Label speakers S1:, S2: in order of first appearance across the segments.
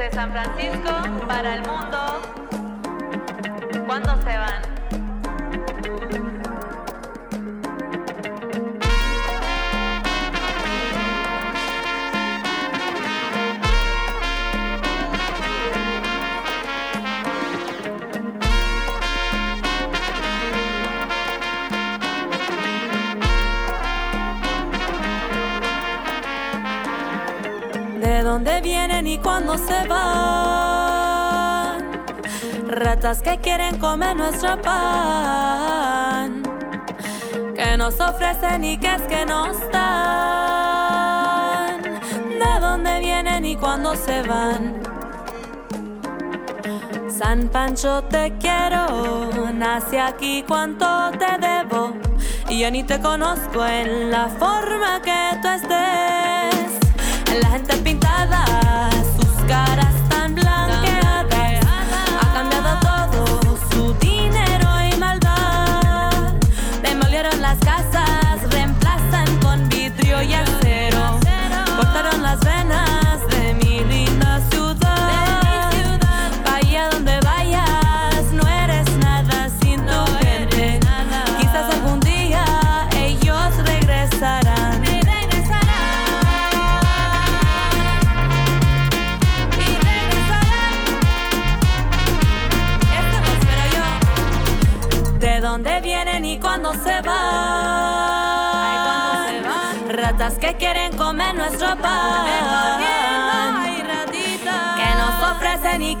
S1: Desde San Francisco para el mundo. ¿Cuándo se van?
S2: Cuándo se van. Ratas que quieren comer nuestro pan, que nos ofrecen y que es que nos dan. De dónde vienen y cuándo se van. San Pancho te quiero, nací aquí cuánto te debo. Y yo ni te conozco en la forma que tú estés. La gente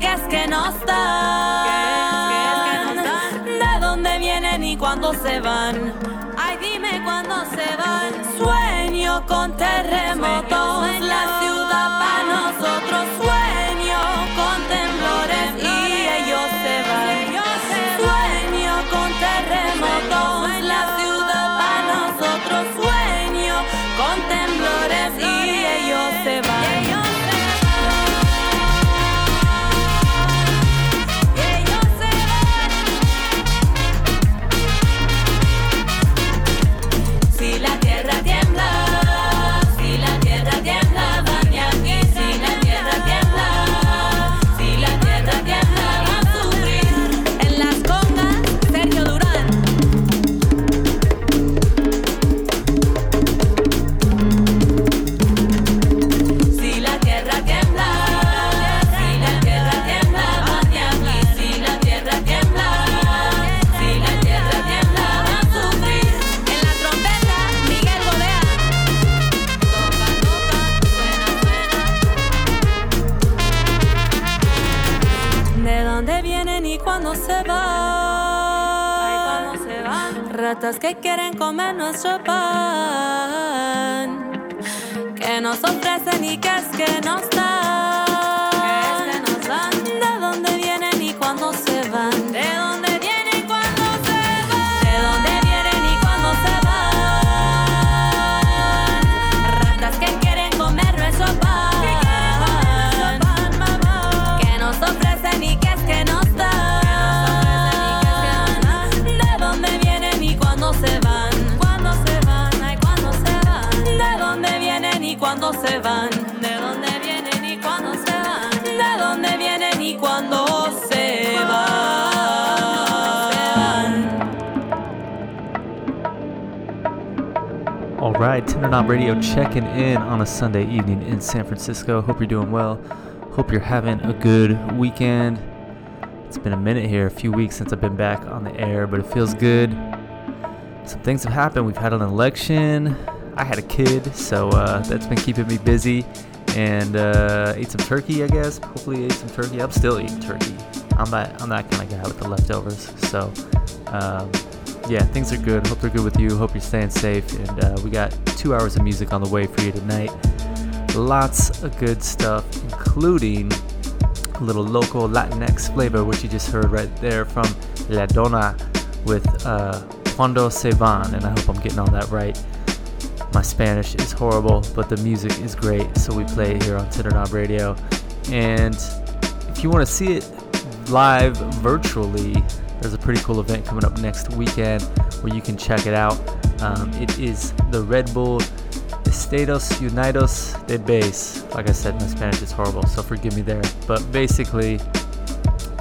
S2: ofrecen y que es que nos dan. ¿De dónde vienen y cuándo se van? Ay, dime cuándo se van. Sueño con terremotos, la ciudad quieren comer nuestro pan. Que nos ofrecen y que es que nos
S3: right, Tender Knob Radio checking in on a Sunday evening in San Francisco. Hope you're doing well. Hope you're having a good weekend. It's been a minute here, a few weeks since I've been back on the air, but it feels good. Some things have happened. We've had an election. I had a kid, so uh, that's been keeping me busy. And uh, ate some turkey, I guess. Hopefully, ate some turkey. I'm still eating turkey. I'm that I'm that kind of guy with the leftovers. So, um, yeah, things are good. Hope they're good with you. Hope you're staying safe. And uh, we got two hours of music on the way for you tonight. Lots of good stuff, including a little local Latinx flavor, which you just heard right there from La Doña with uh, Cuando Se Van. And I hope I'm getting all that right. My Spanish is horrible, but the music is great, so we play it here on Tender Knob Radio. And if you want to see it live virtually, there's a pretty cool event coming up next weekend where you can check it out. Um, it is the Red Bull Estados Unidos de Bass. Like I said, my Spanish is horrible, so forgive me there. But basically,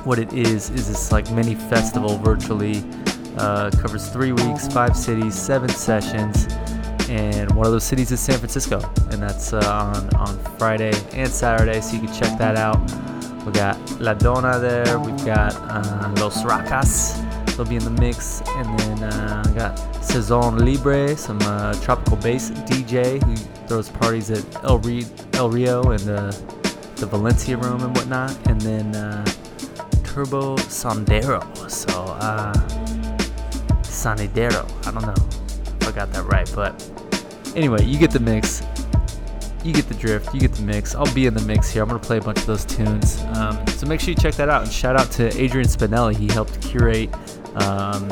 S3: what it is is it's like mini festival virtually. Uh, covers three weeks, five cities, seven sessions, and one of those cities is San Francisco, and that's uh, on on Friday and Saturday. So you can check that out. We got La Dona there. We've got uh, Los Rakas. They'll be in the mix, and then uh, got Sazon Libre, some uh, tropical bass DJ who throws parties at El, Re- El Rio and the Valencia Room and whatnot, and then uh, Turbo Sondero. So, uh, Sonidero. I don't know if I got that right, but anyway, you get the mix. You get the drift. You get the mix. I'll be in the mix here. I'm gonna play a bunch of those tunes. Um, so make sure you check that out. And shout out to Adrian Spinelli. He helped curate um,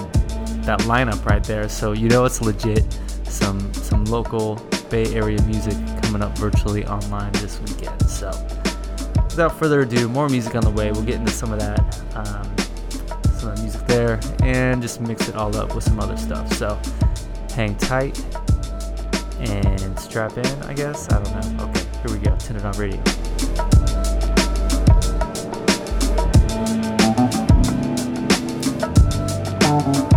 S3: that lineup right there. So you know it's legit. Some some local Bay Area music coming up virtually online this weekend. So without further ado, more music on the way. We'll get into some of that, um, some of the music there, and just mix it all up with some other stuff. So hang tight and strap in, I guess. I don't know. Okay, here we go. Turn it on radio.
S4: La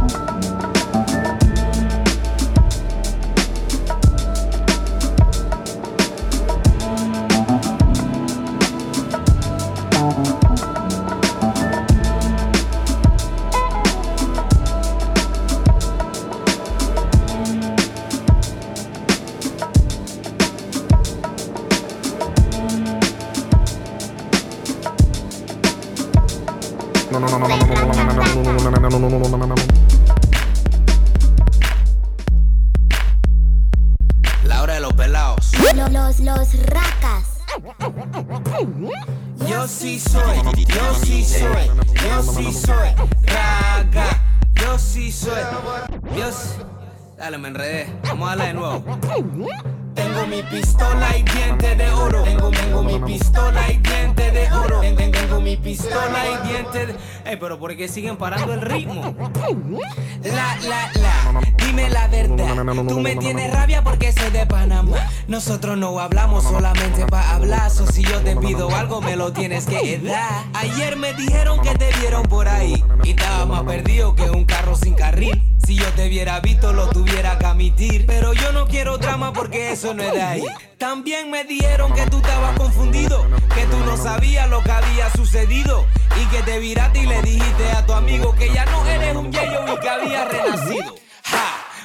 S4: Tienes rabia porque soy de Panamá. Nosotros no hablamos solamente para hablar. So si yo te pido algo, me lo tienes que dar. Ayer me dijeron que te vieron por ahí. Y estaba más perdido que un carro sin carril. Si yo te hubiera visto, lo tuviera que admitir. Pero yo no quiero drama porque eso no es de ahí. También me dijeron que tú estabas confundido, que tú no sabías lo que había sucedido. Y que te viraste y le dijiste a tu amigo que ya no eres un yeyo y que había renacido.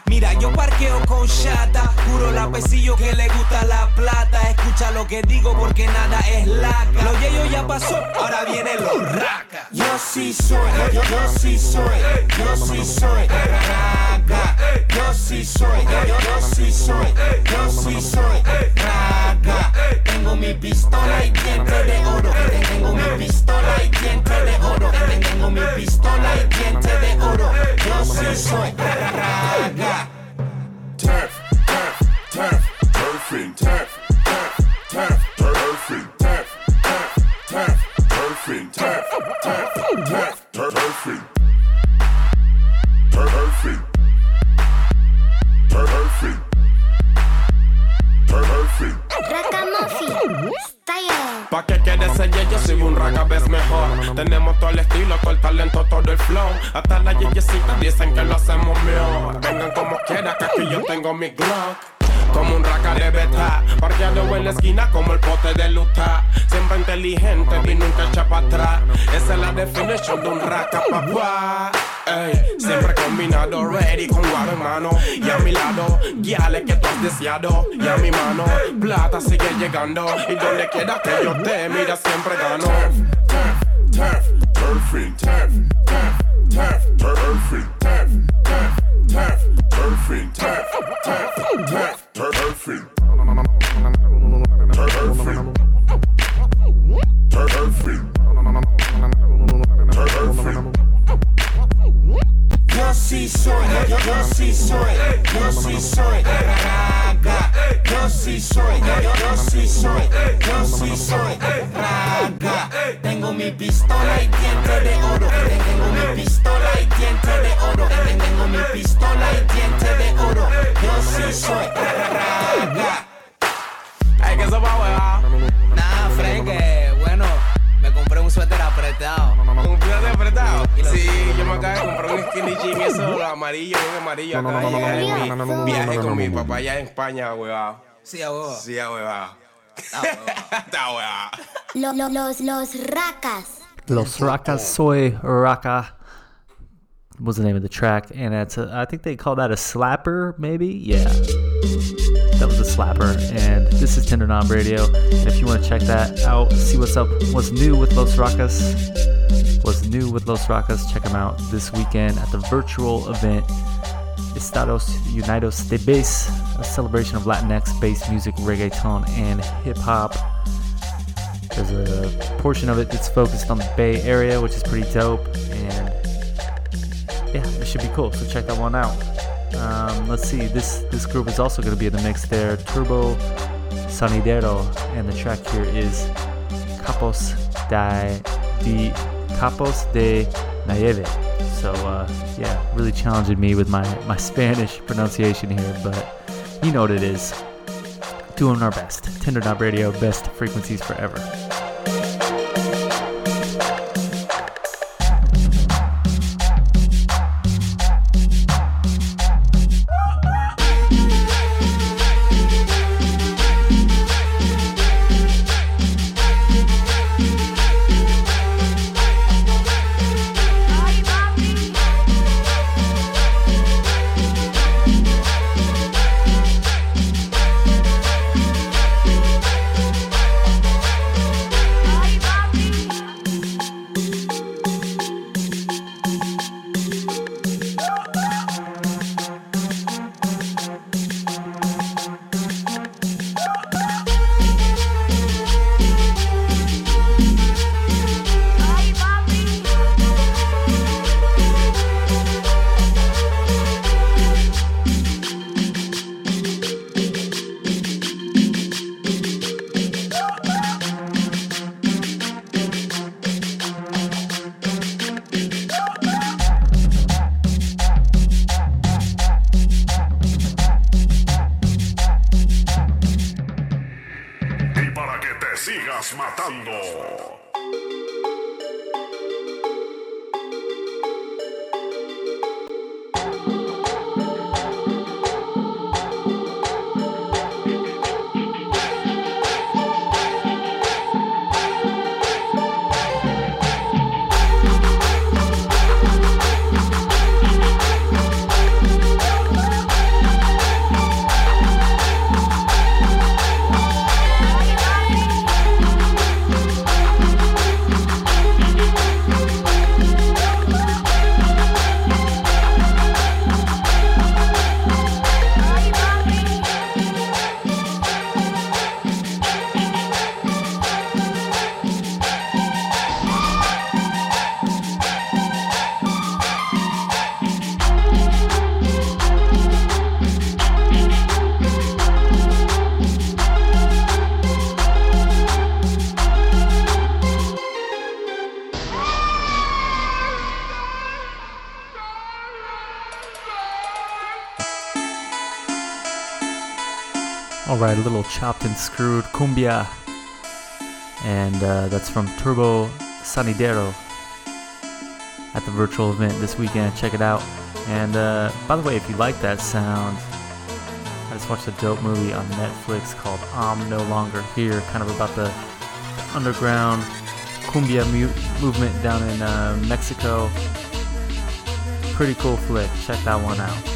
S4: Mira, yo parqueo con chata, juro la pesillo que le gusta la plata. Escucha lo que digo porque nada es laca. Lo yeyo ya pasó, ahora viene lo raca. Yo sí soy, yo, sí soy, yo sí soy raca. Yo sí soy, yo, sí soy, yo sí soy raca. Tengo mi pistola y diente de oro. Tengo mi pistola y diente de oro. Tengo mi pistola y diente de oro. Yo sí soy raga.
S5: Turf, turf, turf, turfing, turf, turf, turf, turfing, turf, turf, turf, turfing, turf, turf, turf, turfing, turfing, turfing, turfing.
S6: Ragamuffin. Style.
S7: Pa' que quede ese yo soy un raga vez mejor. Tenemos todo el estilo, todo el talento, todo el flow. Hasta las yeyecitas dicen que lo hacemos mejor. Vengan como quiera, que aquí yo tengo mi Glock. Como un raca de beta, parqueado en la esquina como el pote de luta. Siempre inteligente y nunca echa para atrás. Esa es la definición de un raca, papá. Ey, siempre combinado, ready con guaro en mano. Y a mi lado, guiale que tú has deseado. Y a mi mano, plata sigue llegando. Y donde quiera que yo te mira, siempre gano.
S5: turf, turf, turf, turf, turf, turfing, turf, turf, turf, turfing, turf, turf, turf, turfing, turfing, turfing,
S4: yo sí soy, yo, yo sí soy, yo sí soy, raga. Yo sí soy, yo, yo sí soy, yo sí soy, raga. Tengo mi pistola y diente de oro. Tengo mi pistola y diente de oro. Tengo mi pistola y diente de oro. Yo sí soy, raga.
S7: Hay que sopa hueva. Nah, fregue.
S5: suéter apretado.
S7: Un
S5: suéter apretado.
S7: Sí,
S5: yo
S7: me
S5: acabo
S7: de
S5: comprar un skinny
S7: jean
S5: eso amarillo,
S7: un
S5: amarillo.
S7: Acá llegué en mi
S5: viaje con mi
S7: papá allá en España, huevado.
S4: Sí, a huevado.
S7: Sí, a huevado. Está huevado.
S6: Los, los, los racas.
S3: Los Rakas soy Raka was the name of the track, and it's a, I think they call that a slapper, maybe. Yeah slapper. And this is Tender Knob Radio. And if you want to check that out, see what's up, what's new with Los Rakas, what's new with Los Rakas, check them out this weekend at the virtual event Estados Unidos de Bass, a celebration of Latinx bass music, reggaeton, and hip hop. There's a portion of it that's focused on the Bay Area, which is pretty dope, and yeah, it should be cool. So check that one out. Um, let's see, this this group is also going to be in the mix there. Turbo Sonidero, and the track here is Capos de, de Capos de Nieve. So uh, yeah, really challenging me with my my Spanish pronunciation here, but you know what it is. Doing our best. Tender Knob Radio, best frequencies forever. Little chopped and screwed cumbia, and uh, that's from Turbo Sonidero at the virtual event this weekend. Check it out. And uh, by the way, if you like that sound, I just watched a dope movie on Netflix called I'm No Longer Here, kind of about the, underground cumbia mu- movement down in uh, Mexico. Pretty cool flick. Check that one out.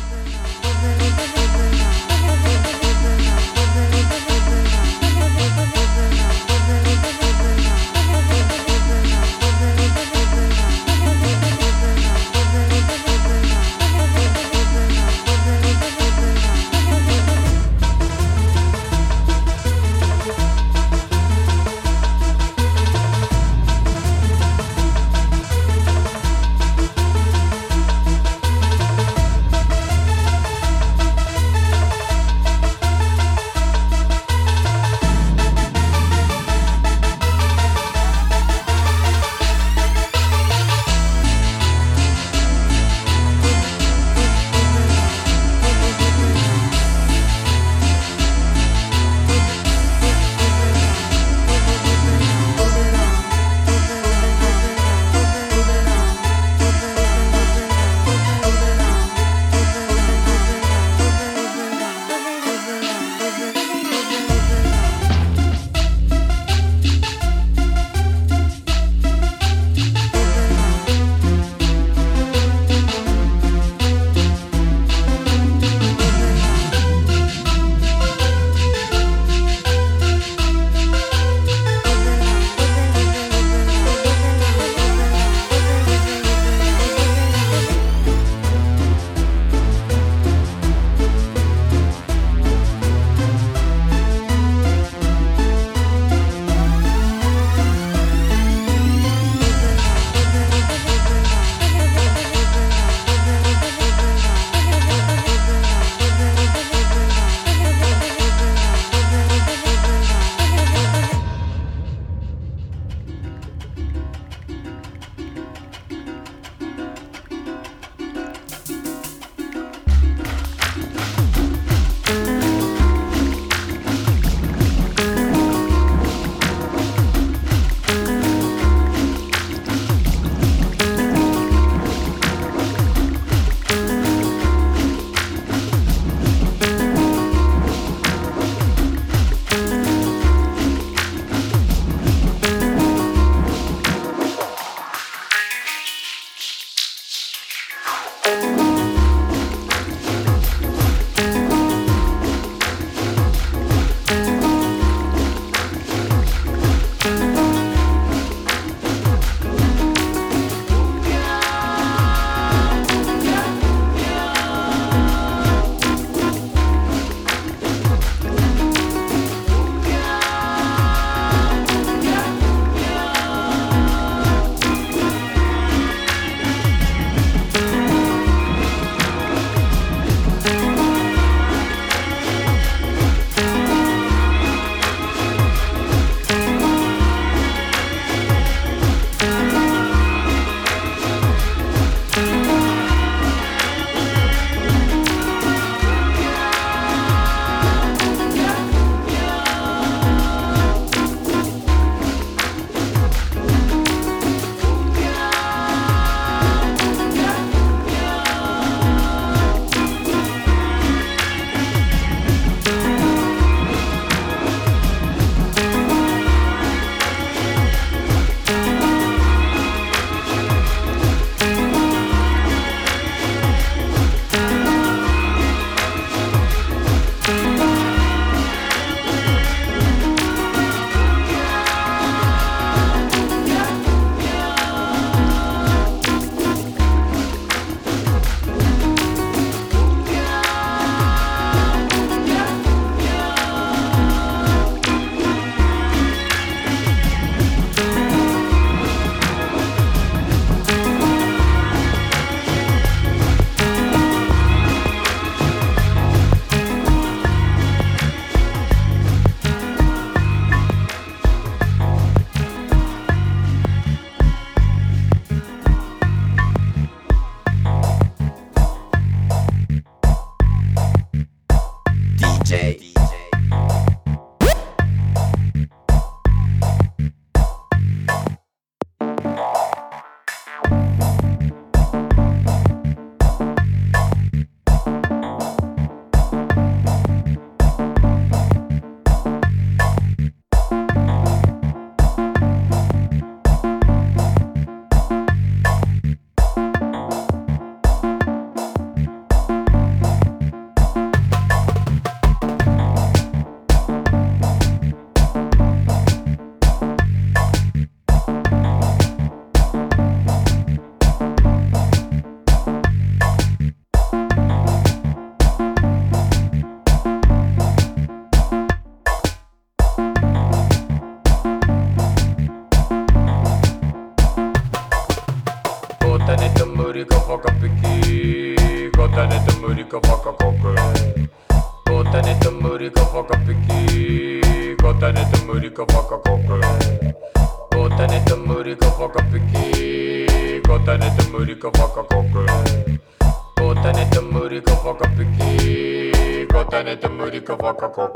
S8: couple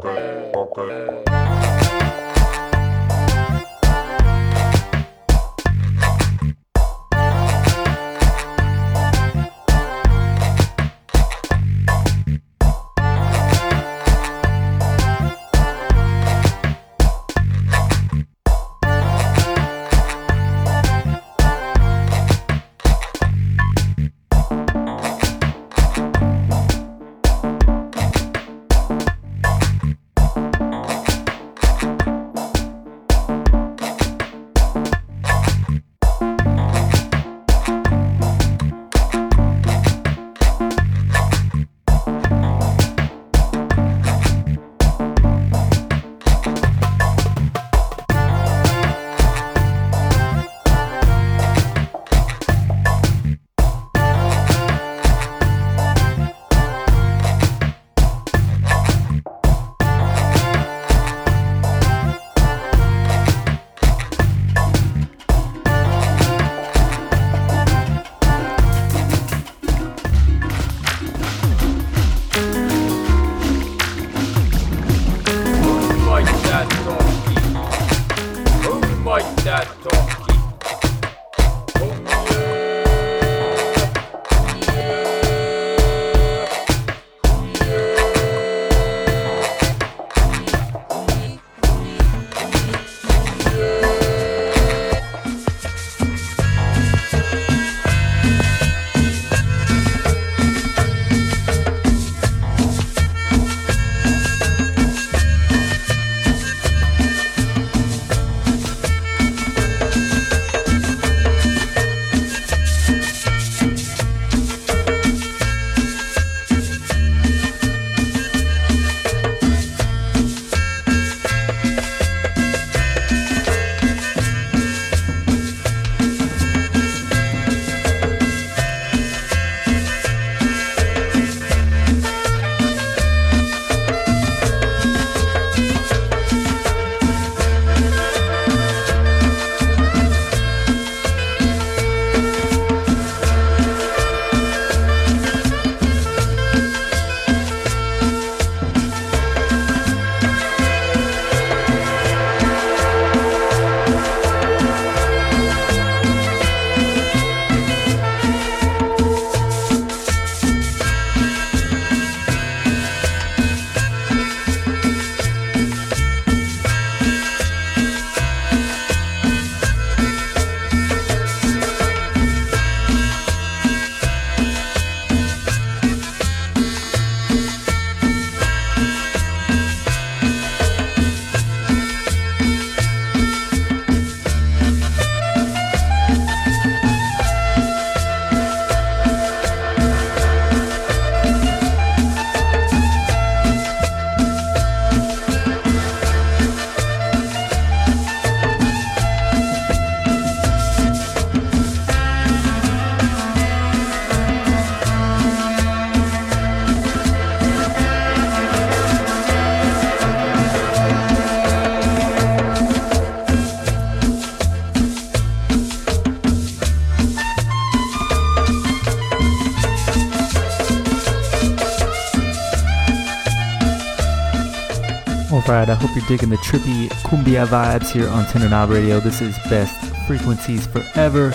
S2: Alright, I hope you're digging the trippy cumbia vibes here on Tender Knob Radio. This is Best Frequencies Forever.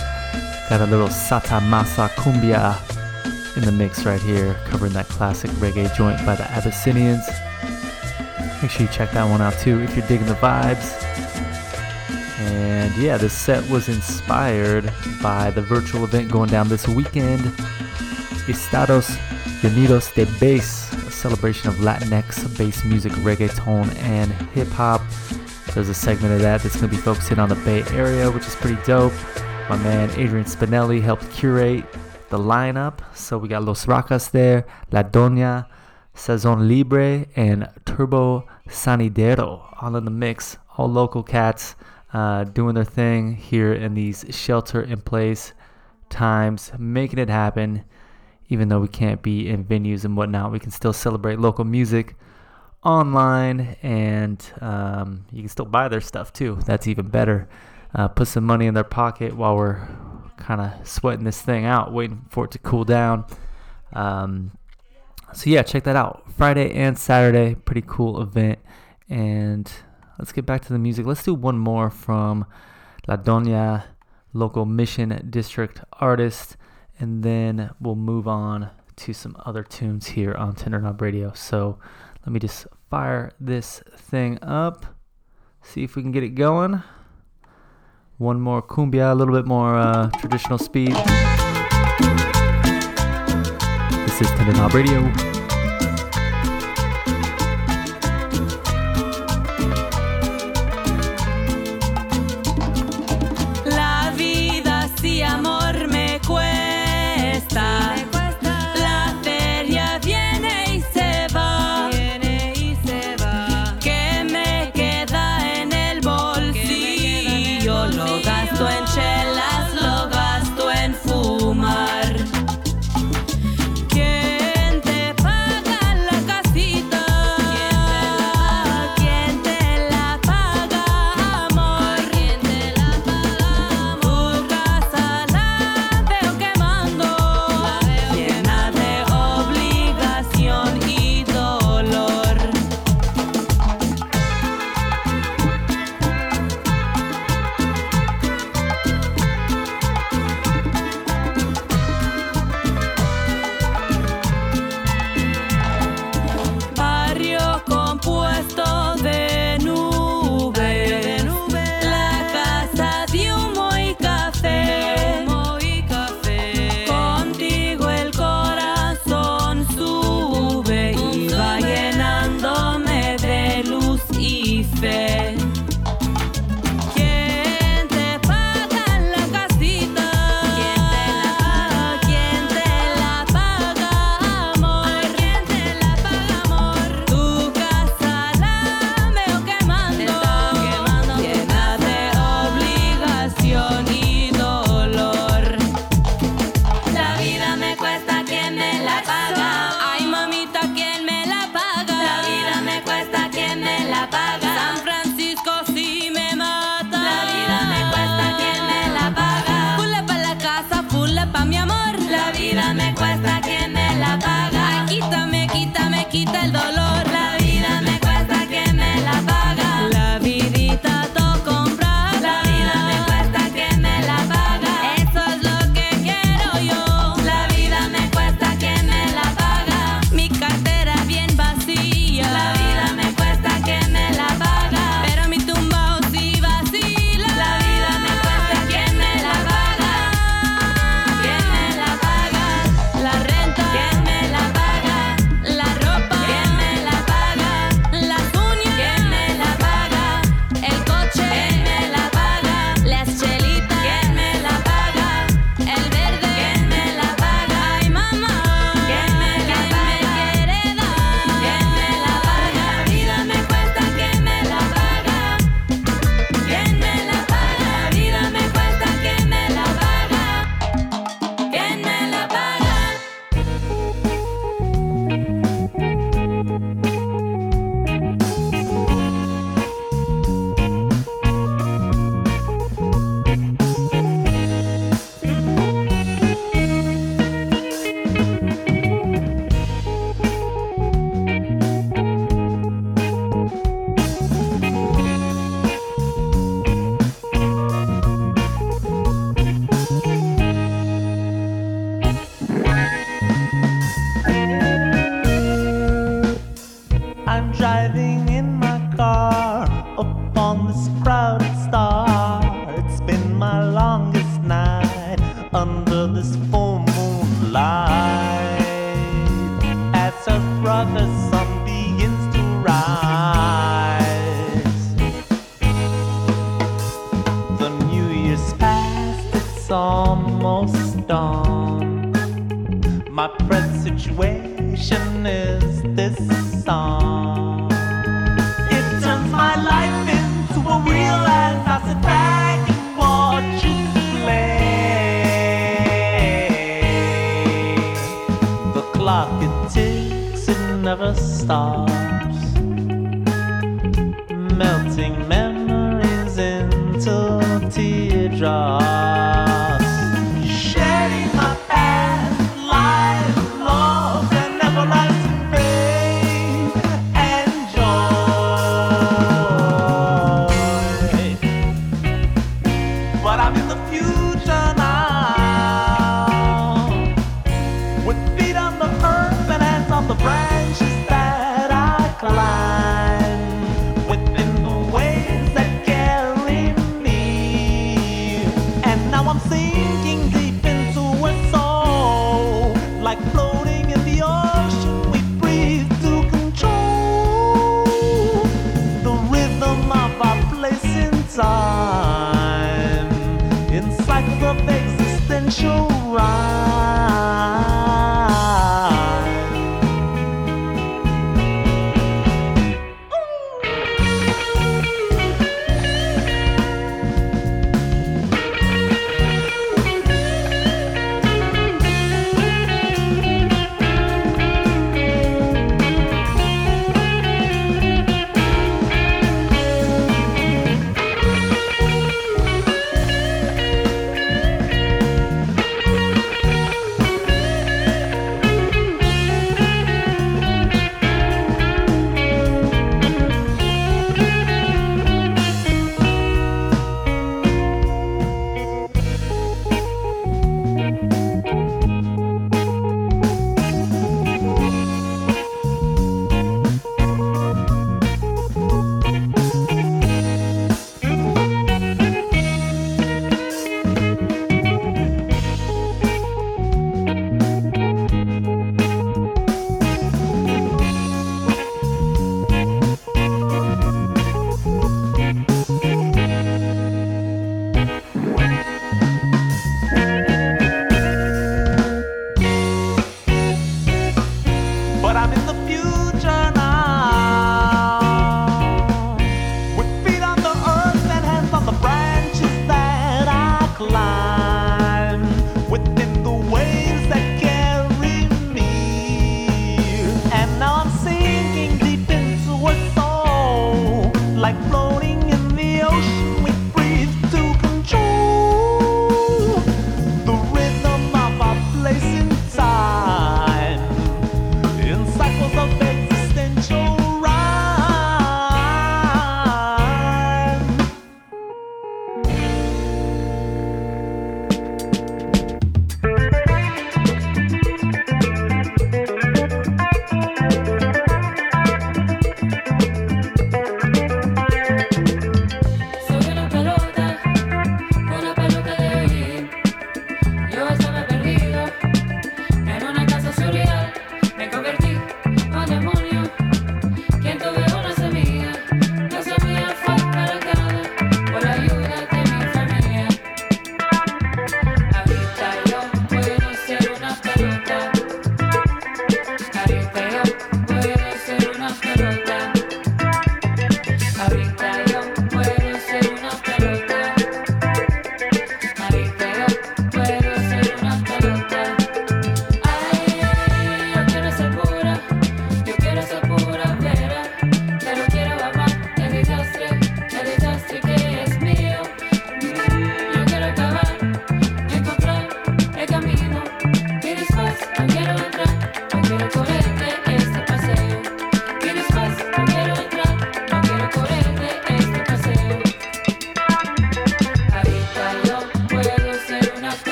S2: Got a little Satta Massa Cumbia in the mix right here, covering that classic reggae joint by the Abyssinians. Make sure you check that one out too if you're digging the vibes. And yeah, this set was inspired by the virtual event going down this weekend, Estados Unidos de Bass, a celebration of Latinx bass music, reggaeton, and hip hop. There's a segment of that that's going to be focusing on the Bay Area, which is pretty dope. My man Adrian Spinelli helped curate the lineup. So we got Los Rakas there, La Doña, Sazon Libre, and Turbo Sonidero all in the mix. All local cats uh, doing their thing here in these shelter in place times, making it happen. Even though we can't be in venues and whatnot, we can still celebrate local music online and um, you can still buy their stuff too. That's even better. Uh, put some money in their pocket while we're kind of sweating this thing out, waiting for it to cool down. Um, so yeah, check that out. Friday and Saturday, pretty cool event. And let's get back to the music. Let's do one more from La Doña, local Mission District artist, and then we'll move on to some other tunes here on Tender Knob Radio. So let me just fire this thing up, see if we can get it going. One more cumbia, a little bit more uh, traditional speed. This is Tender Knob Radio.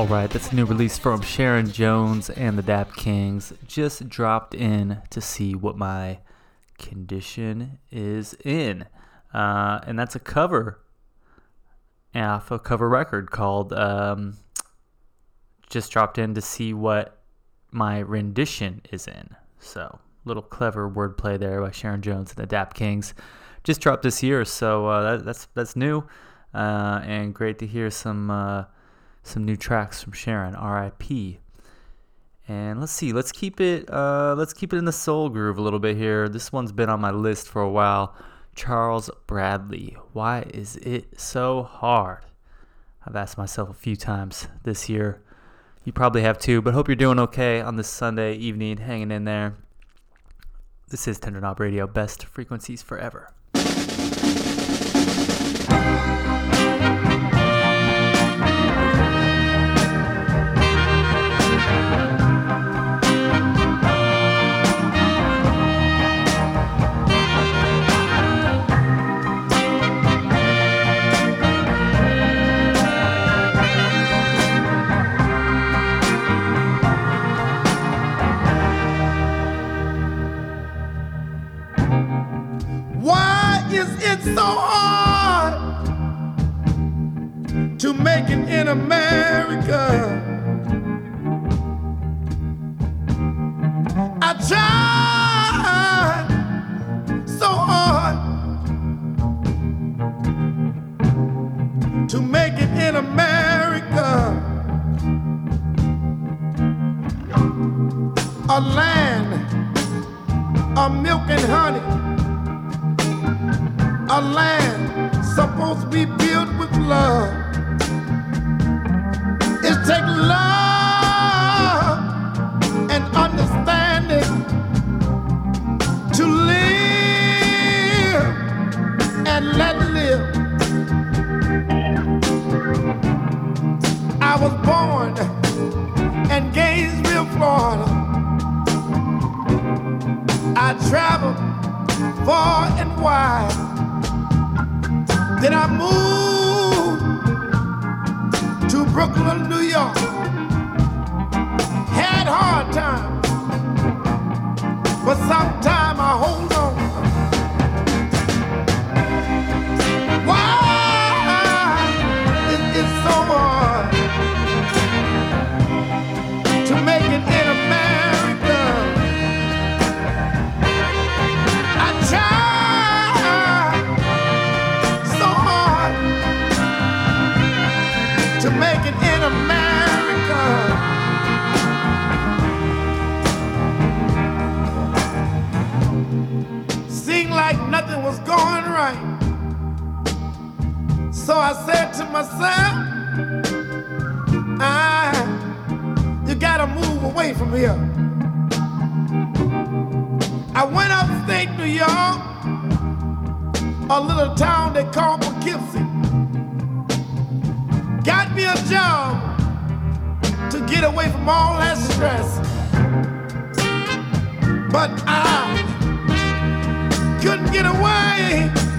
S3: Alright, that's a new release from Sharon Jones and the Dap Kings. Just dropped in to see what my condition is in. Uh, and that's a cover off a cover record called um, Just Dropped In to see what my rendition is in. So, little clever wordplay there by Sharon Jones and the Dap Kings. Just dropped this year, so uh, that, that's that's new uh, and great to hear some uh, some new tracks from Sharon. R.I.P. And let's see, let's keep it uh, let's keep it in the soul groove a little bit here. This one's been on my list for a while. Charles Bradley. Why is it so hard? I've asked myself a few times this year. You probably have too, but hope you're doing okay on this Sunday evening, hanging in there. This is Tender Knob Radio, best frequencies forever.
S8: It in America? I tried so hard to make it in America. A land of milk and honey a land supposed to be built with love. It takes love and understanding to live and let live. I was born in Gainesville, Florida. I traveled far and wide. Then I moved to Brooklyn, New York. Had hard times, but sometime I hold myself, ah, you gotta move away from here. I went upstate New York a little town they call Poughkeepsie. Got me a job to get away from all that stress. But I couldn't get away.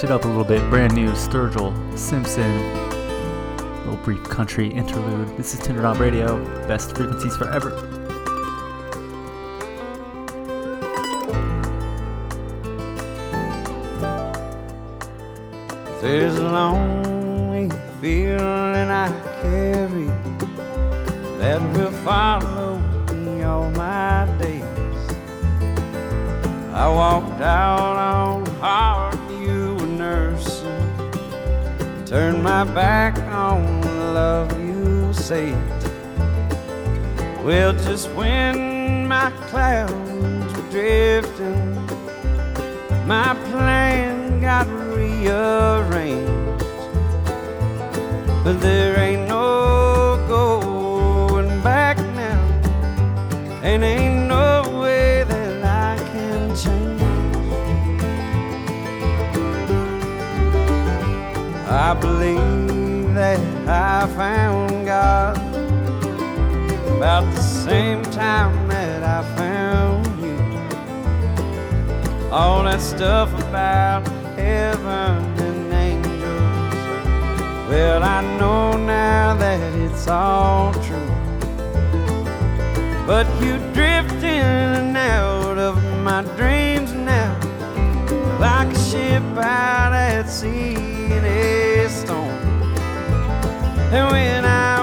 S3: Switch it up a little bit. Brand new Sturgill Simpson. Little brief country interlude. This is Tinder Dot Radio. Best frequencies forever.
S9: There's a lonely feeling I carry that will follow me all my days. I walked out turned my back on the love you saved. Well, just when my clouds were drifting, my plan got rearranged. But there ain't no going back now, and ain't I believe that I found God about the same time that I found you. All that stuff about heaven and angels. Well, I know now that it's all true. But you drift in and out of my dreams now, like a ship out at sea storm. And when I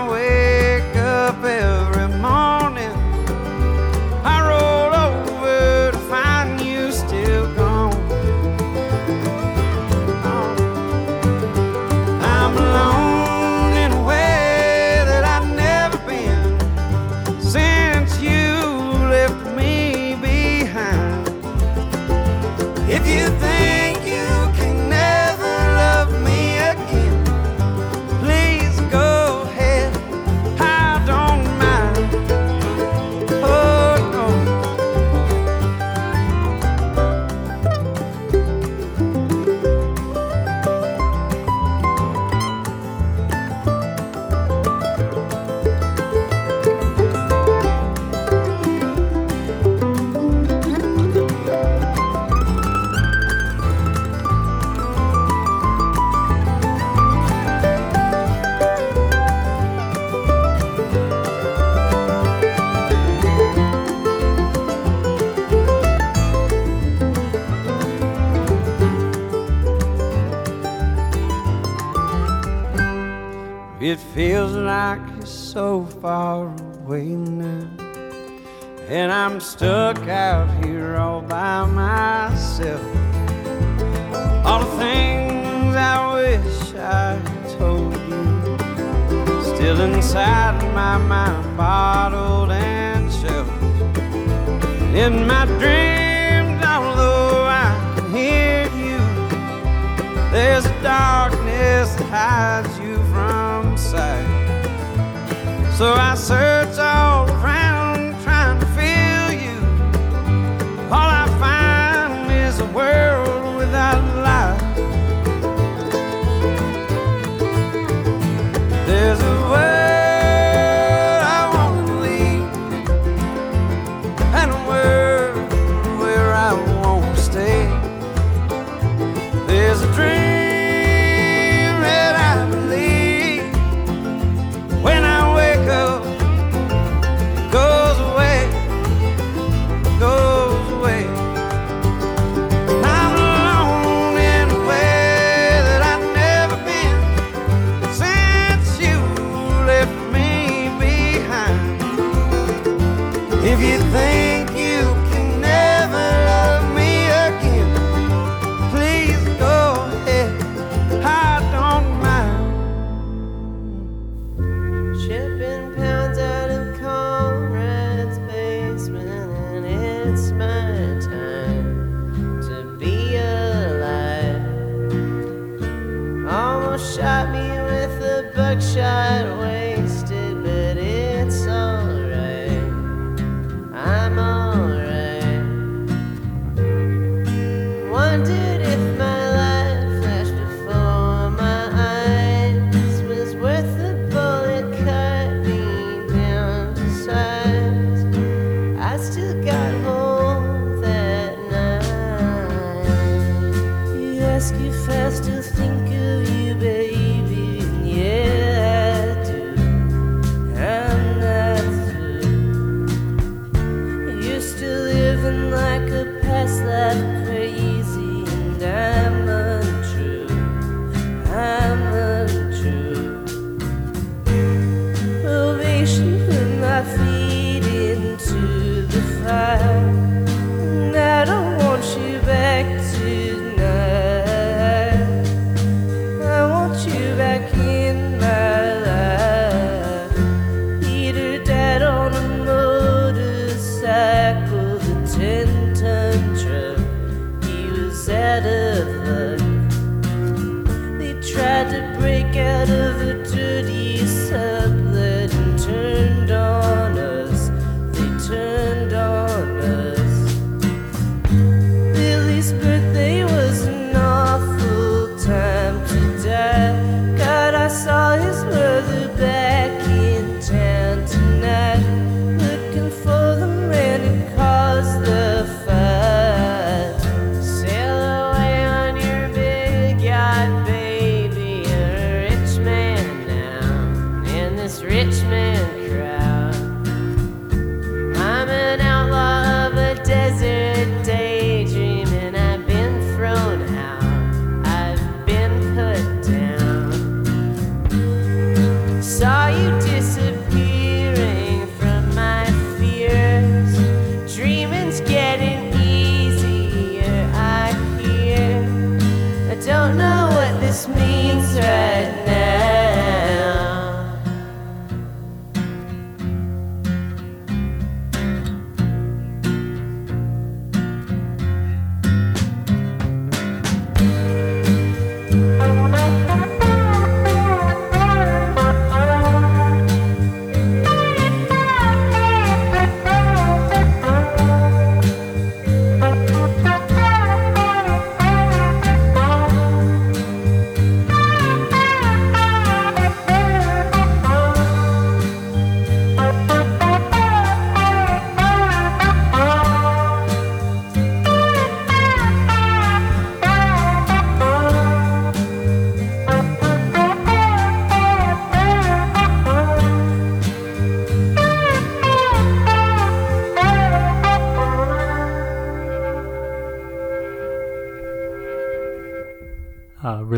S9: Feels like it's so far away now. And I'm stuck out here all by myself. All the things I wish I told you. Still inside my mind, bottled and shelved. In my dreams, although I can hear you, there's a darkness that hides So I
S10: said.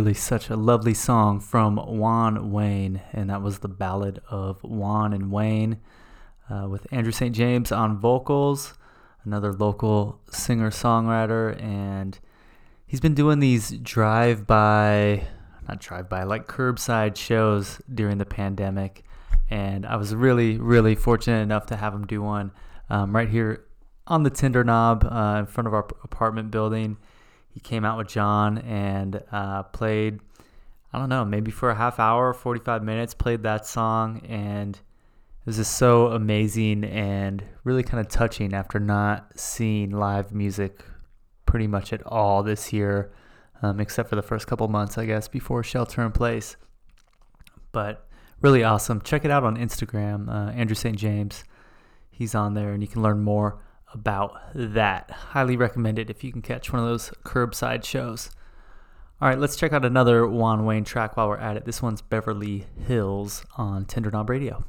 S10: really such a lovely song from Juan Wayne, and that was the ballad of Juan and Wayne uh, with Andrew St. James on vocals, another local singer songwriter, and he's been doing these drive by, not drive by, like curbside shows during the pandemic. And I was really, really fortunate enough to have him do one um, right here on the Tender Knob uh, in front of our apartment building he came out with John and uh, played, I don't know, maybe for a half hour, 45 minutes, played that song. And it was just so amazing and really kind of touching after not seeing live music pretty much at all this year, um, except for the first couple months, I guess, before shelter in place. But really awesome. Check it out on Instagram, uh, Andrew St. James. He's on there, and you can learn more about that. Highly recommend it if you can catch one of those curbside shows. All right, let's check out another Juan Wayne track while we're at it. This one's Beverly Hills on Tender Knob Radio.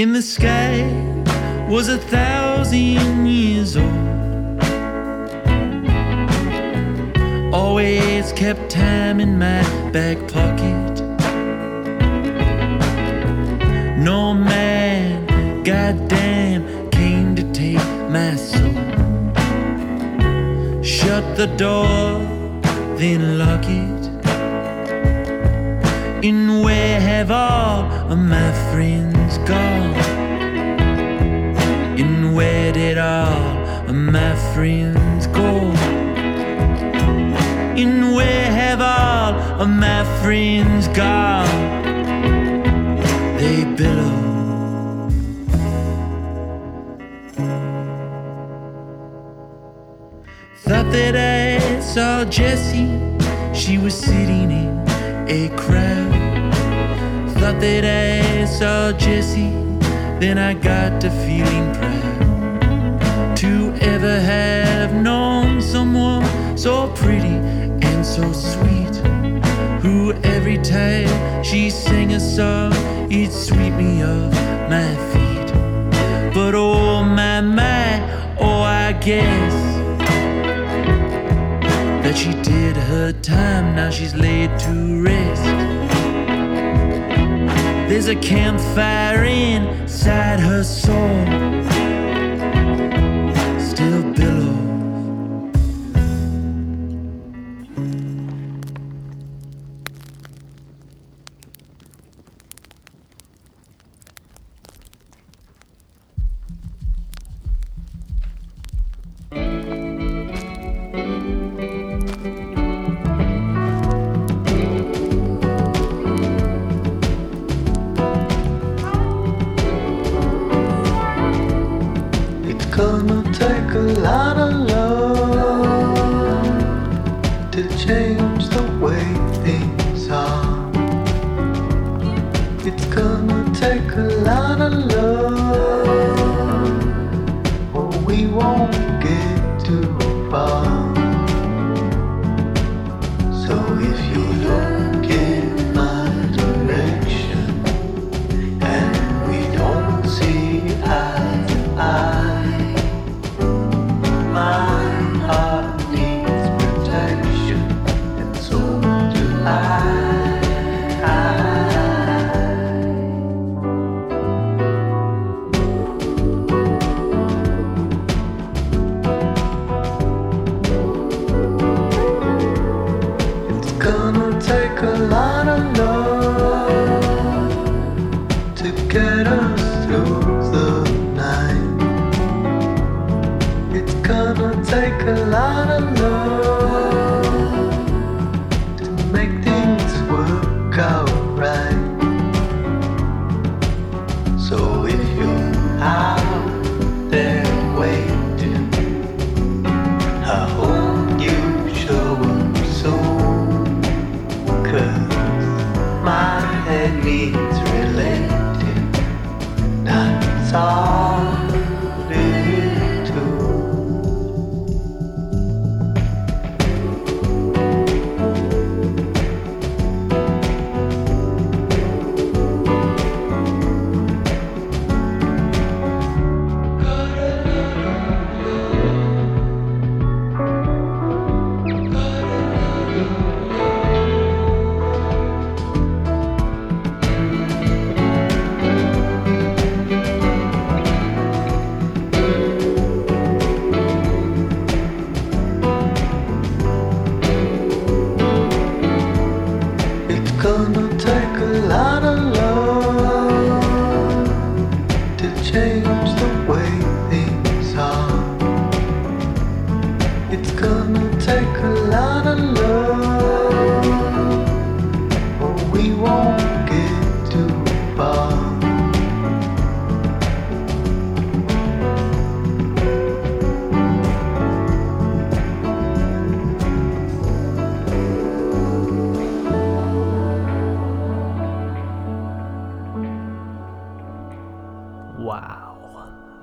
S11: In the
S12: sky was a thousand years old. Always kept time in my back pocket. No man, goddamn, came to take my soul. Shut the door, then lock it.
S13: And where have all of my friends gone? They billow. Thought that I saw Jessie, she was sitting in a crowd. Thought that I saw Jessie, then I got to feeling proud to ever have known someone so pretty. Every time she sang a song, it'd sweep me off my feet. But oh my my, oh I guess that she did her time, now she's laid to rest. There's a campfire inside her soul,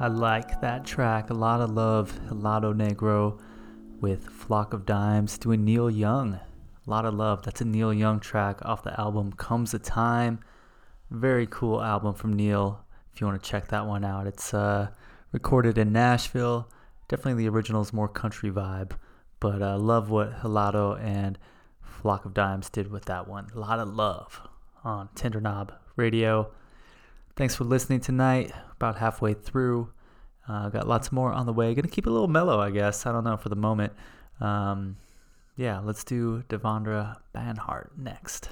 S14: I
S3: like that track. A lot of love. Helado Negro with Flock of Dimes doing Neil Young. A lot of love. That's a Neil Young track off the album Comes a Time. Very cool album from Neil. If you want to check that one out, it's uh, recorded in Nashville. Definitely the original is more country vibe, but uh, love what Helado and Flock of Dimes did with that one. A lot of love on Tender Knob Radio. Thanks for listening tonight. About halfway through. Uh, got lots more on the way. Gonna keep it a little mellow, I guess. I don't know for the moment. Um, yeah, let's do Devendra Banhart next.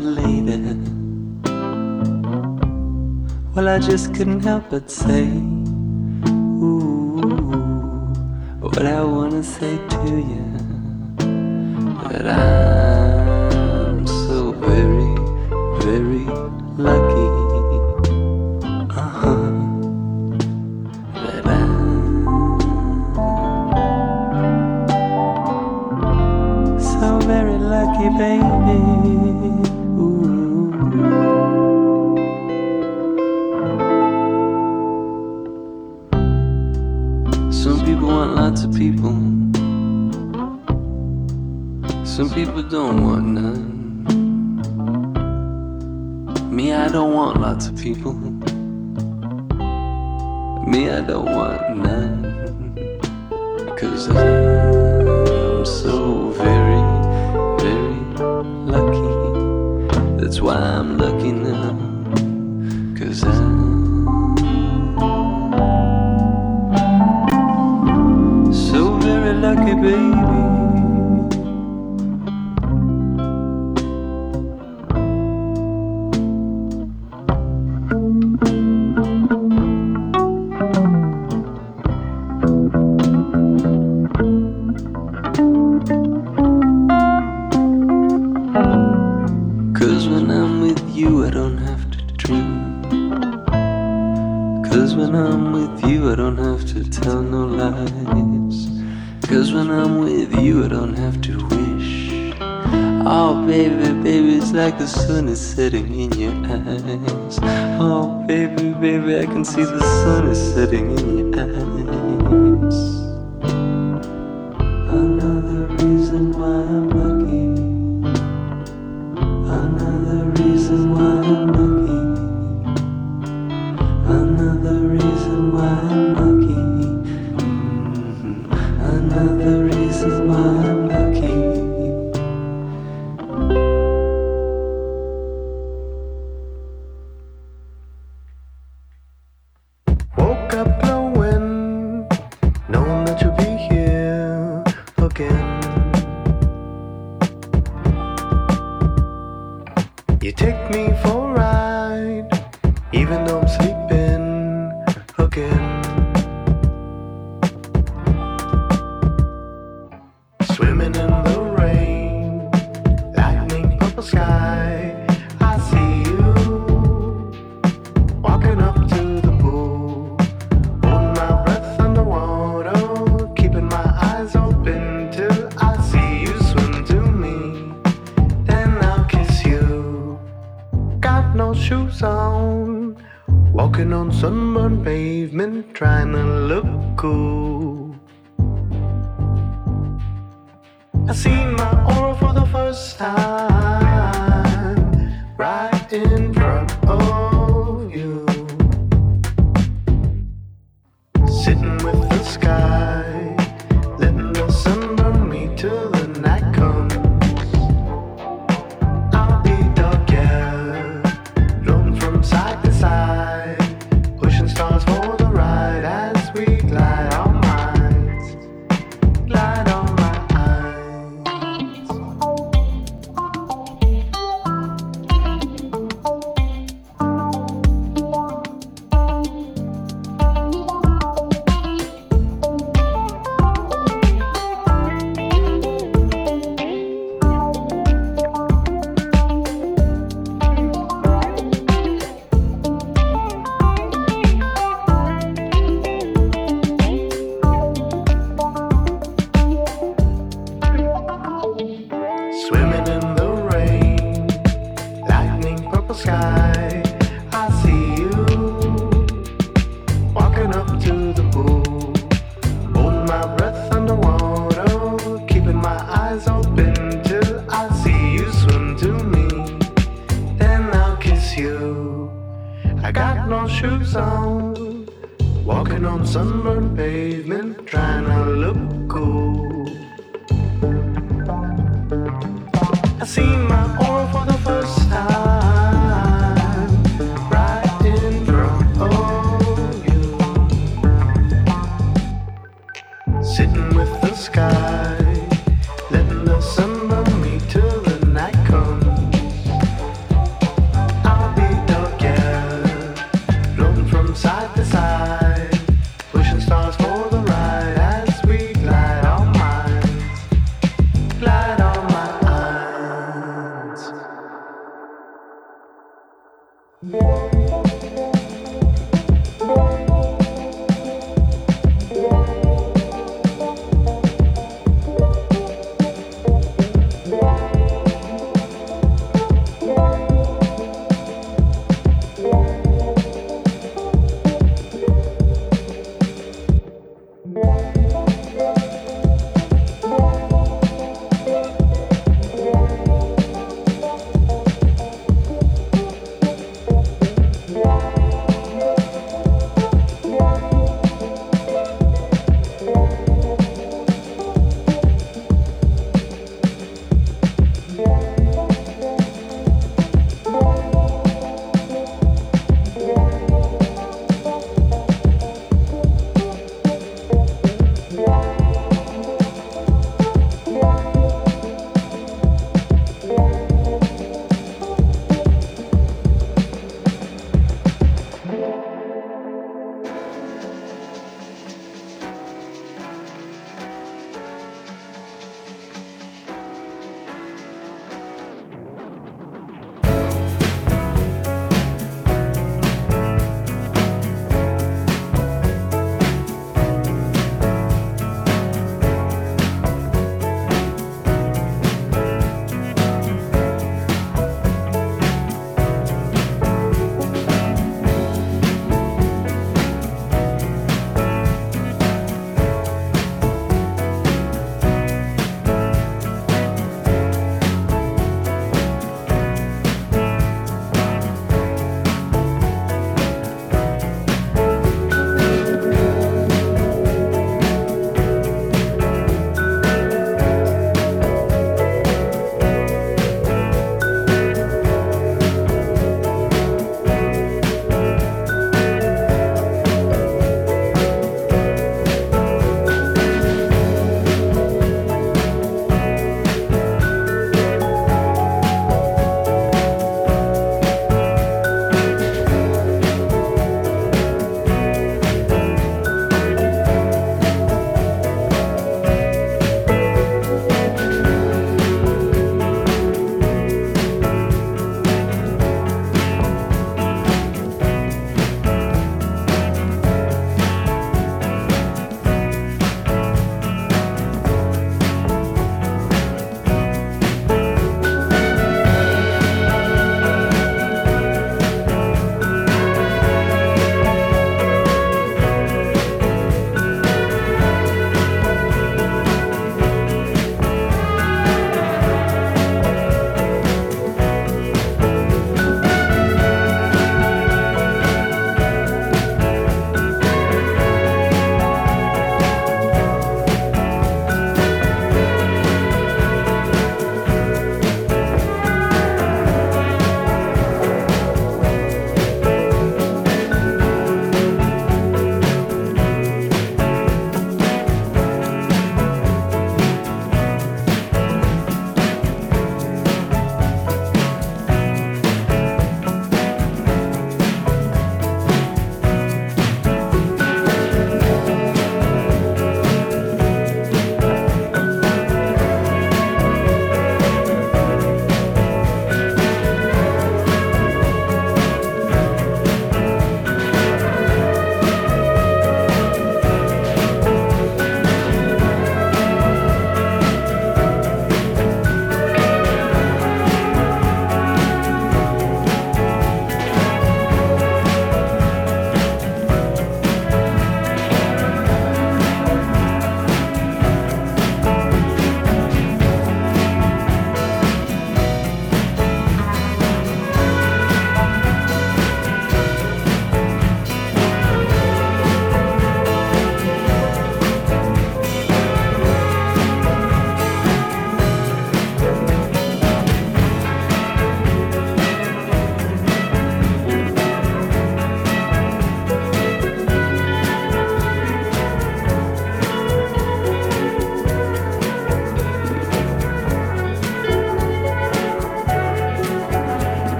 S13: talking. Well, I just couldn't help but say, Ooh, what I wanna say to you. That I'm so very, very lucky.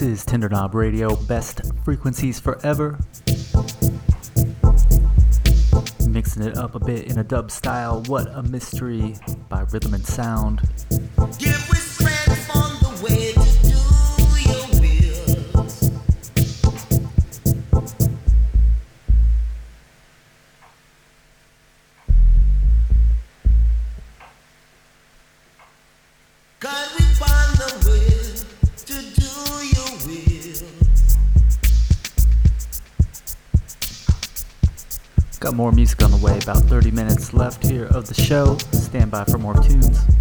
S13: Is
S3: Tender Knob Radio, best frequencies forever. Mixing it up a bit in a dub style. What a mystery by Rhythm and Sound. About 30 minutes left here of the show. Stand by for more tunes.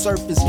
S15: surface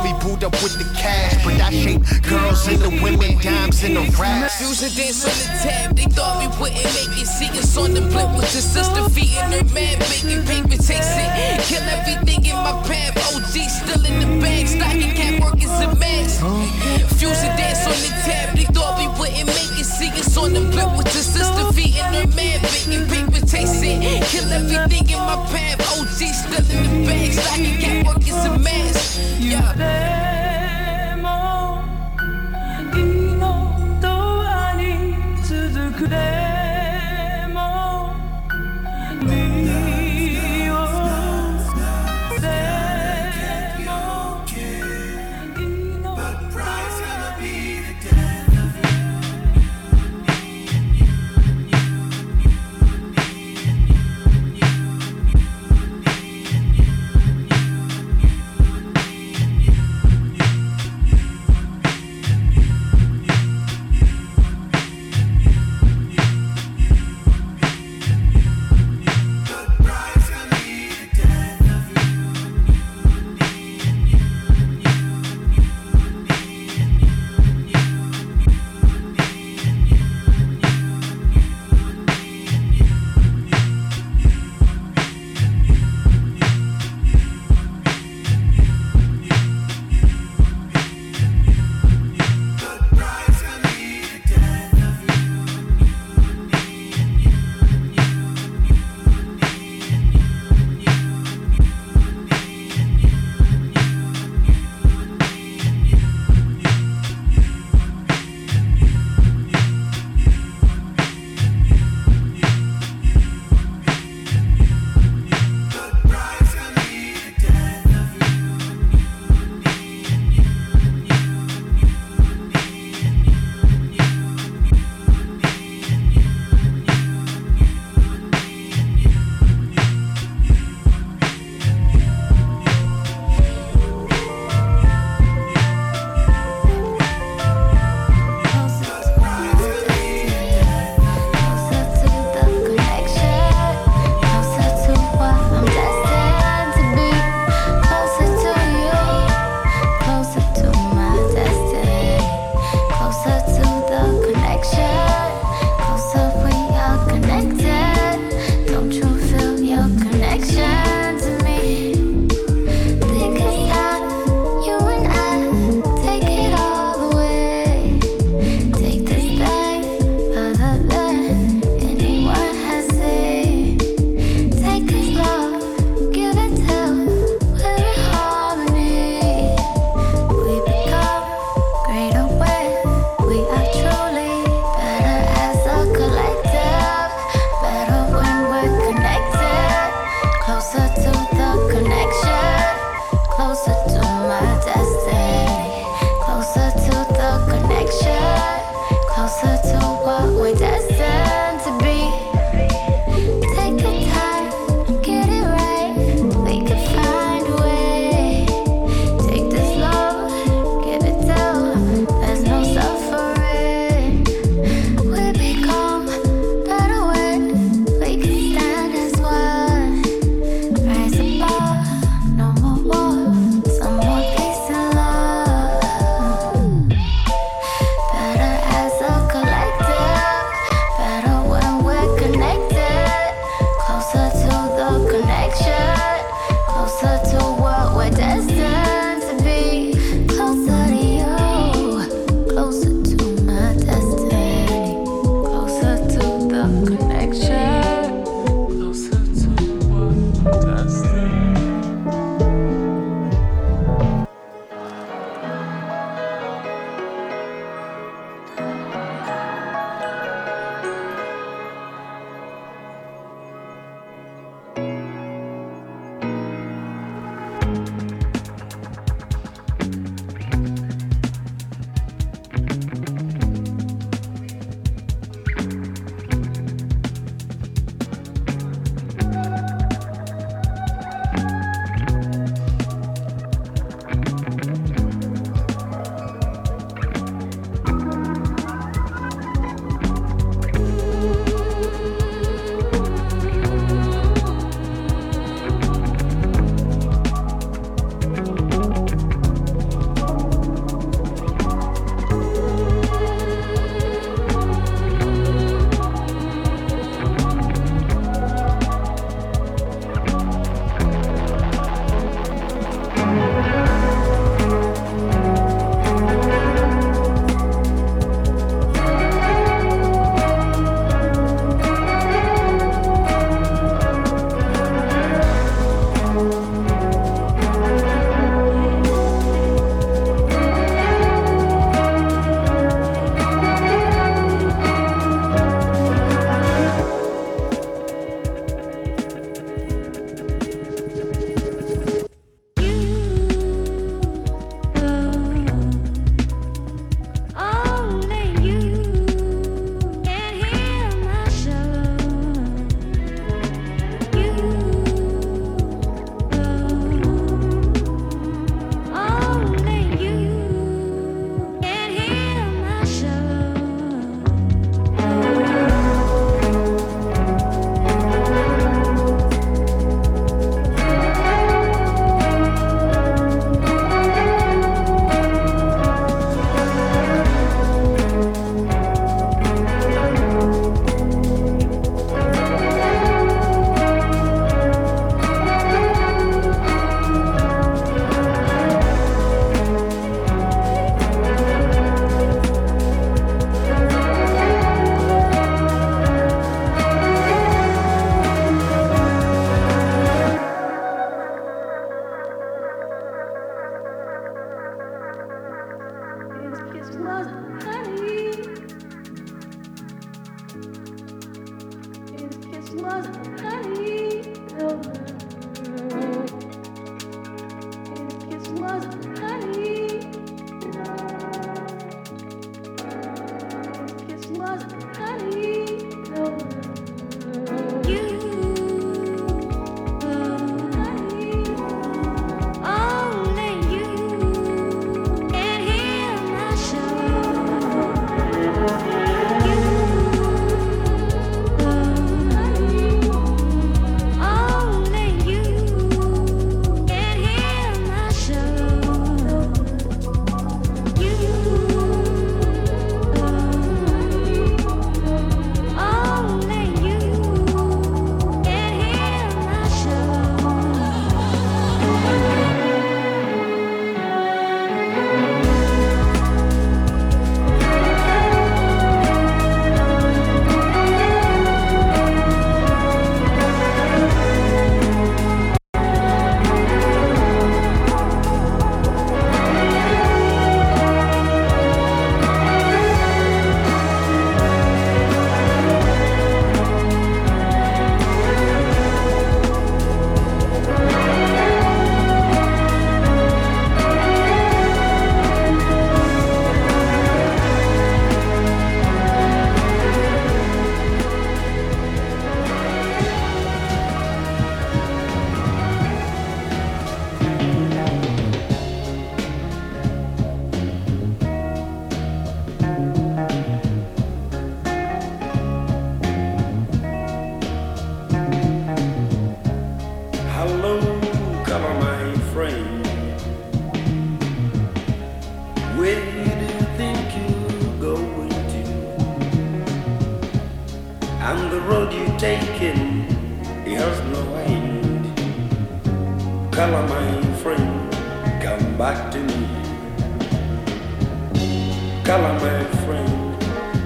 S15: Charlie boot up
S16: with
S17: the
S16: cash. But I shape girls into women, dimes in the raps.
S17: Fusion dance on the tab, they thought we wouldn't make it. See us on the blimp with your sister feet and her man making paper takes it. Kill everything in my path. OG still in the bag, stocking cap work is a mess. Fusion dance on the tab, they thought we wouldn't make it. See us on the blimp with your sister feet and her man making paper takes it. Kill everything in my path. OG still in the bag, stocking cap work is a mess
S18: you yeah.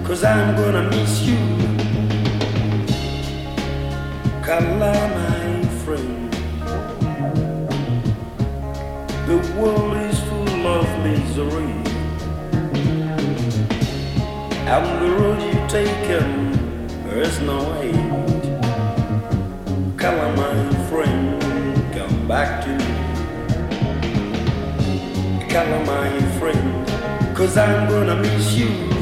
S18: Cause I'm gonna miss you. Carla, my friend. The world is full of misery. And the road you've taken, there's no end. Carla, my friend, come back to me. Carla, my friend, cause I'm gonna miss you.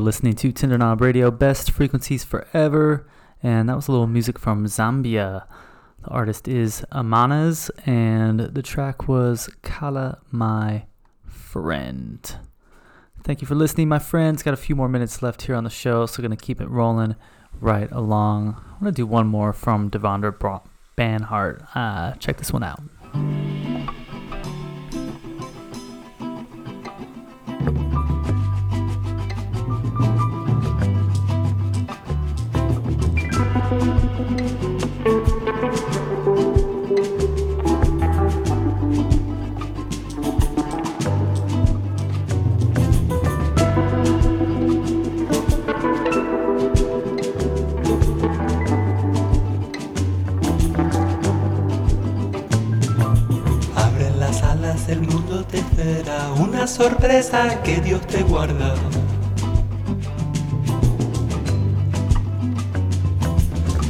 S3: Listening to Tender Knob Radio, best frequencies forever, and that was a little music from Zambia. The artist is Amanaz, and the track was Khala My Friend. Thank you for listening, my friends. Got a few more minutes left here on the show, so gonna keep it rolling right along. I'm gonna do one more from Devendra Bra- Banhart. Uh, check this one out.
S19: Espera, una sorpresa que Dios te guarda.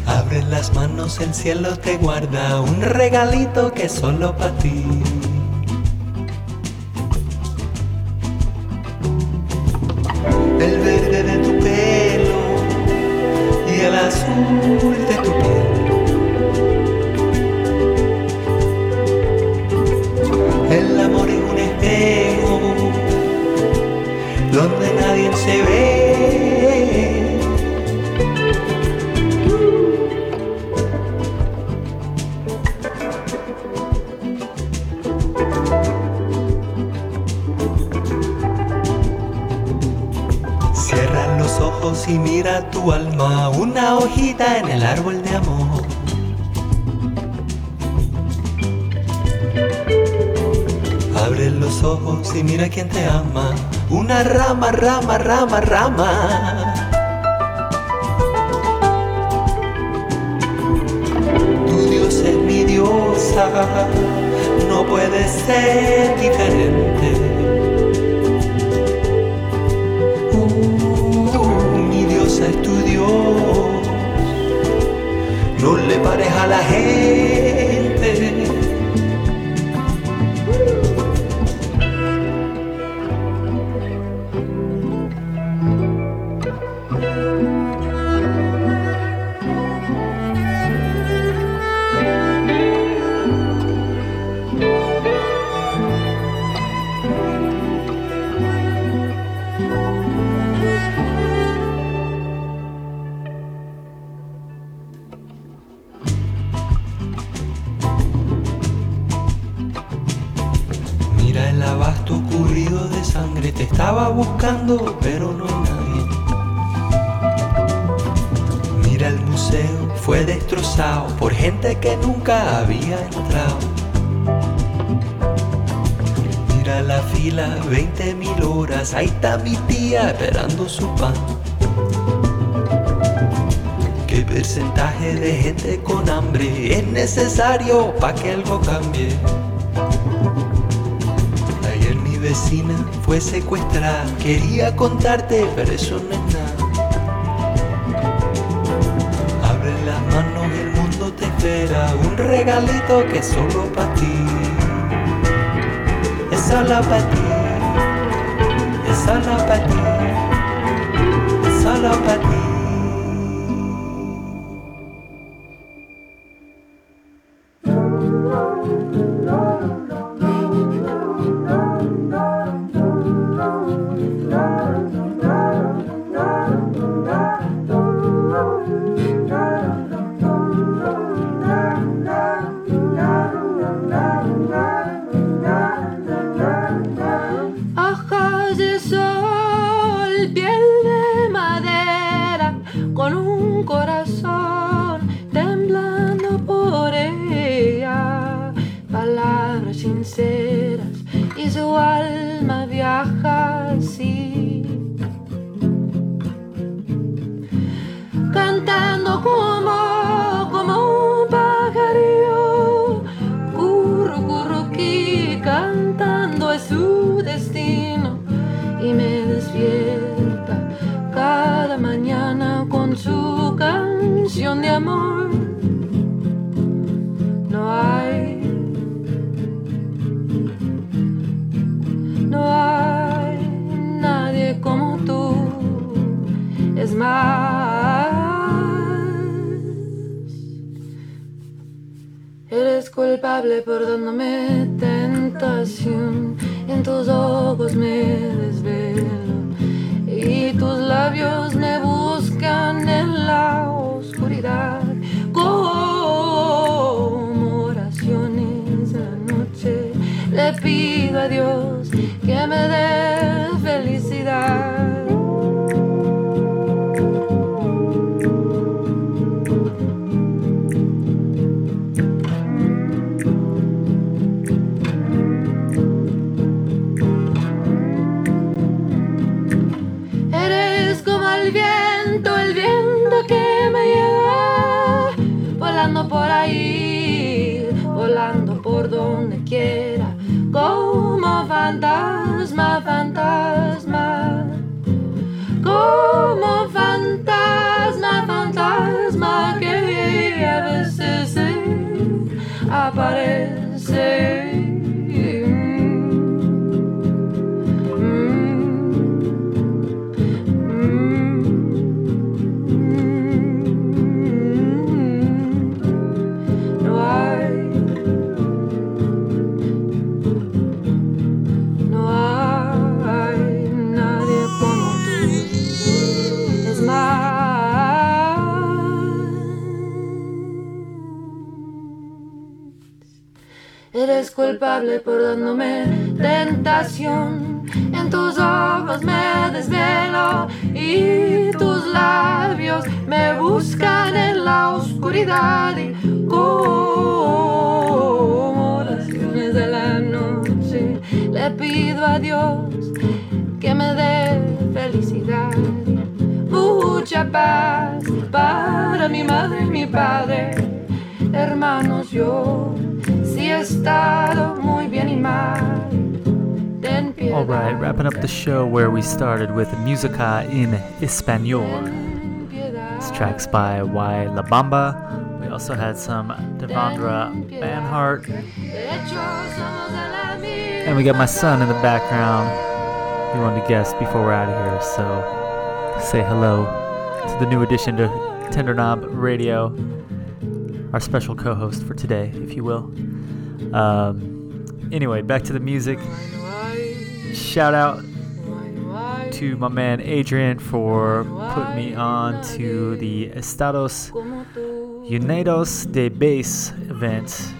S19: Abre las manos, el cielo te guarda, un regalito que solo para ti. Pero eso no es nada. Abre las manos, el mundo te espera, un regalito que solo para
S20: más. Eres culpable por dándome tentación. En tus ojos me desvelo y tus labios me buscan en la oscuridad. Como oraciones de la noche, le pido a Dios que me dé felicidad. Fantasma, como fantasma, fantasma que a veces se aparece. Culpable por dándome tentación. En tus ojos me desvelo y tus labios me buscan en la oscuridad. Y como oraciones de la noche le pido a Dios que me dé felicidad. Mucha paz para mi madre y mi padre. Hermanos yo estado muy bien y mal
S3: Alright, wrapping up the show where we started with Musica in Espanol. This track's by Y La Bamba. We also had some Devendra Banhart. And we got my son in the background. He wanted to guest before we're out of here, so say hello to the new addition to Tender Knob Radio, our special co host for today, if you will. Um, anyway, back to the music. Shout out to my man Adrian for putting me on to the Estados Unidos de Base event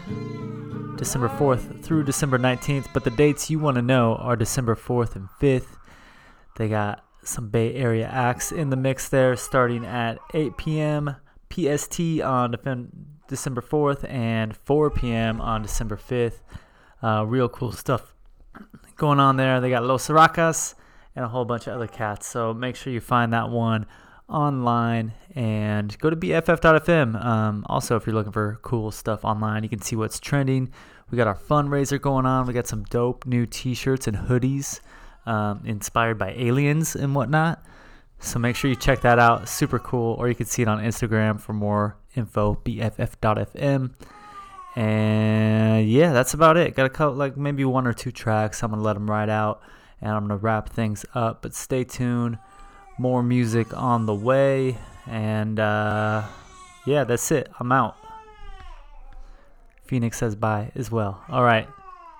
S3: December 4th through December 19th. But the dates you want to know are December 4th and 5th. They got some Bay Area acts in the mix there, starting at 8 p.m. PST on Defen- December 4th and 4 p.m. on December 5th. Uh, real cool stuff going on there. They got Los Rakas and a whole bunch of other cats. So make sure you find that one online and go to BFF.fm. Um, also, if you're looking for cool stuff online, you can see what's trending. We got our fundraiser going on. We got some dope new t shirts and hoodies um, inspired by aliens and whatnot. So make sure you check that out. Super cool. Or you can see it on Instagram for more info. BFF.fm. And yeah, that's about it. Got a couple, like maybe one or two tracks. I'm gonna let them ride out, and I'm gonna wrap things up. But stay tuned. More music on the way, and uh, yeah, that's it. I'm out. Phoenix says bye as well. All right,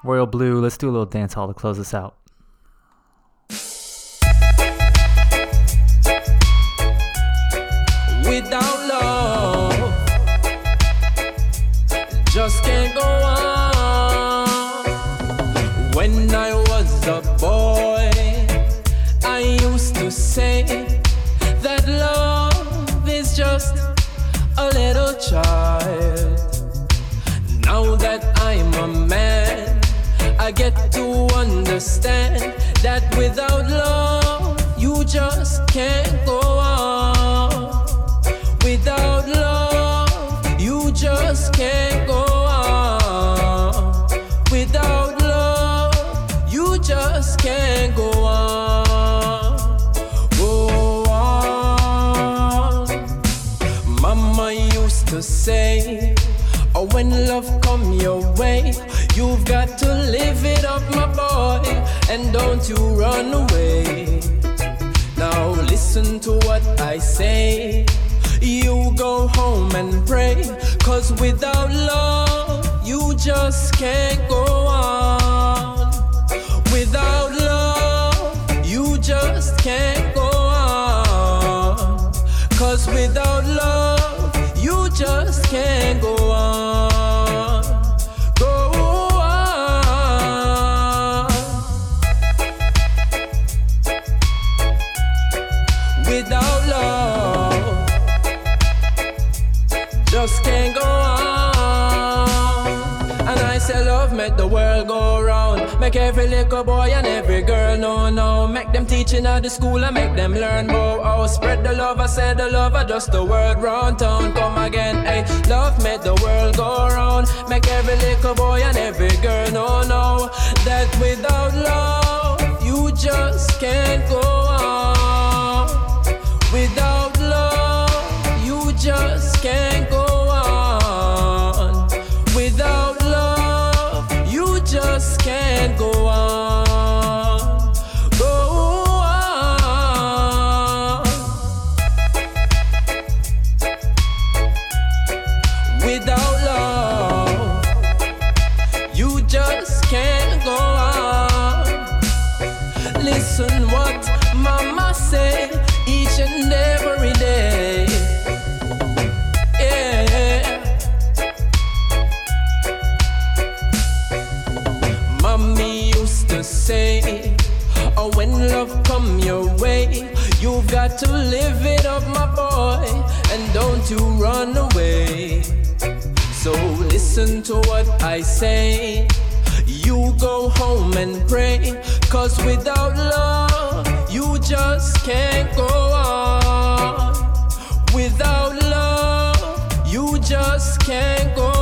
S3: Royal Blue. Let's do a little dance hall to close this out.
S21: without go on. When I was a boy, I used to say that love is just a little child. Now that I'm a man, I get to understand that without and don't you run away. Now listen to what I say. You go home and pray, cause without love, you just can't go on. Make every little boy and every girl know now. Make them teaching at the school and make them learn more. Oh, spread the love, I say the love, I just the word round town. Come again, hey. Love make the world go round. Make every little boy and every girl know now. That without love, you just can't go on. Run away. So listen to what I say. You go home and pray, cause without love, you just can't go on. Without love, you just can't go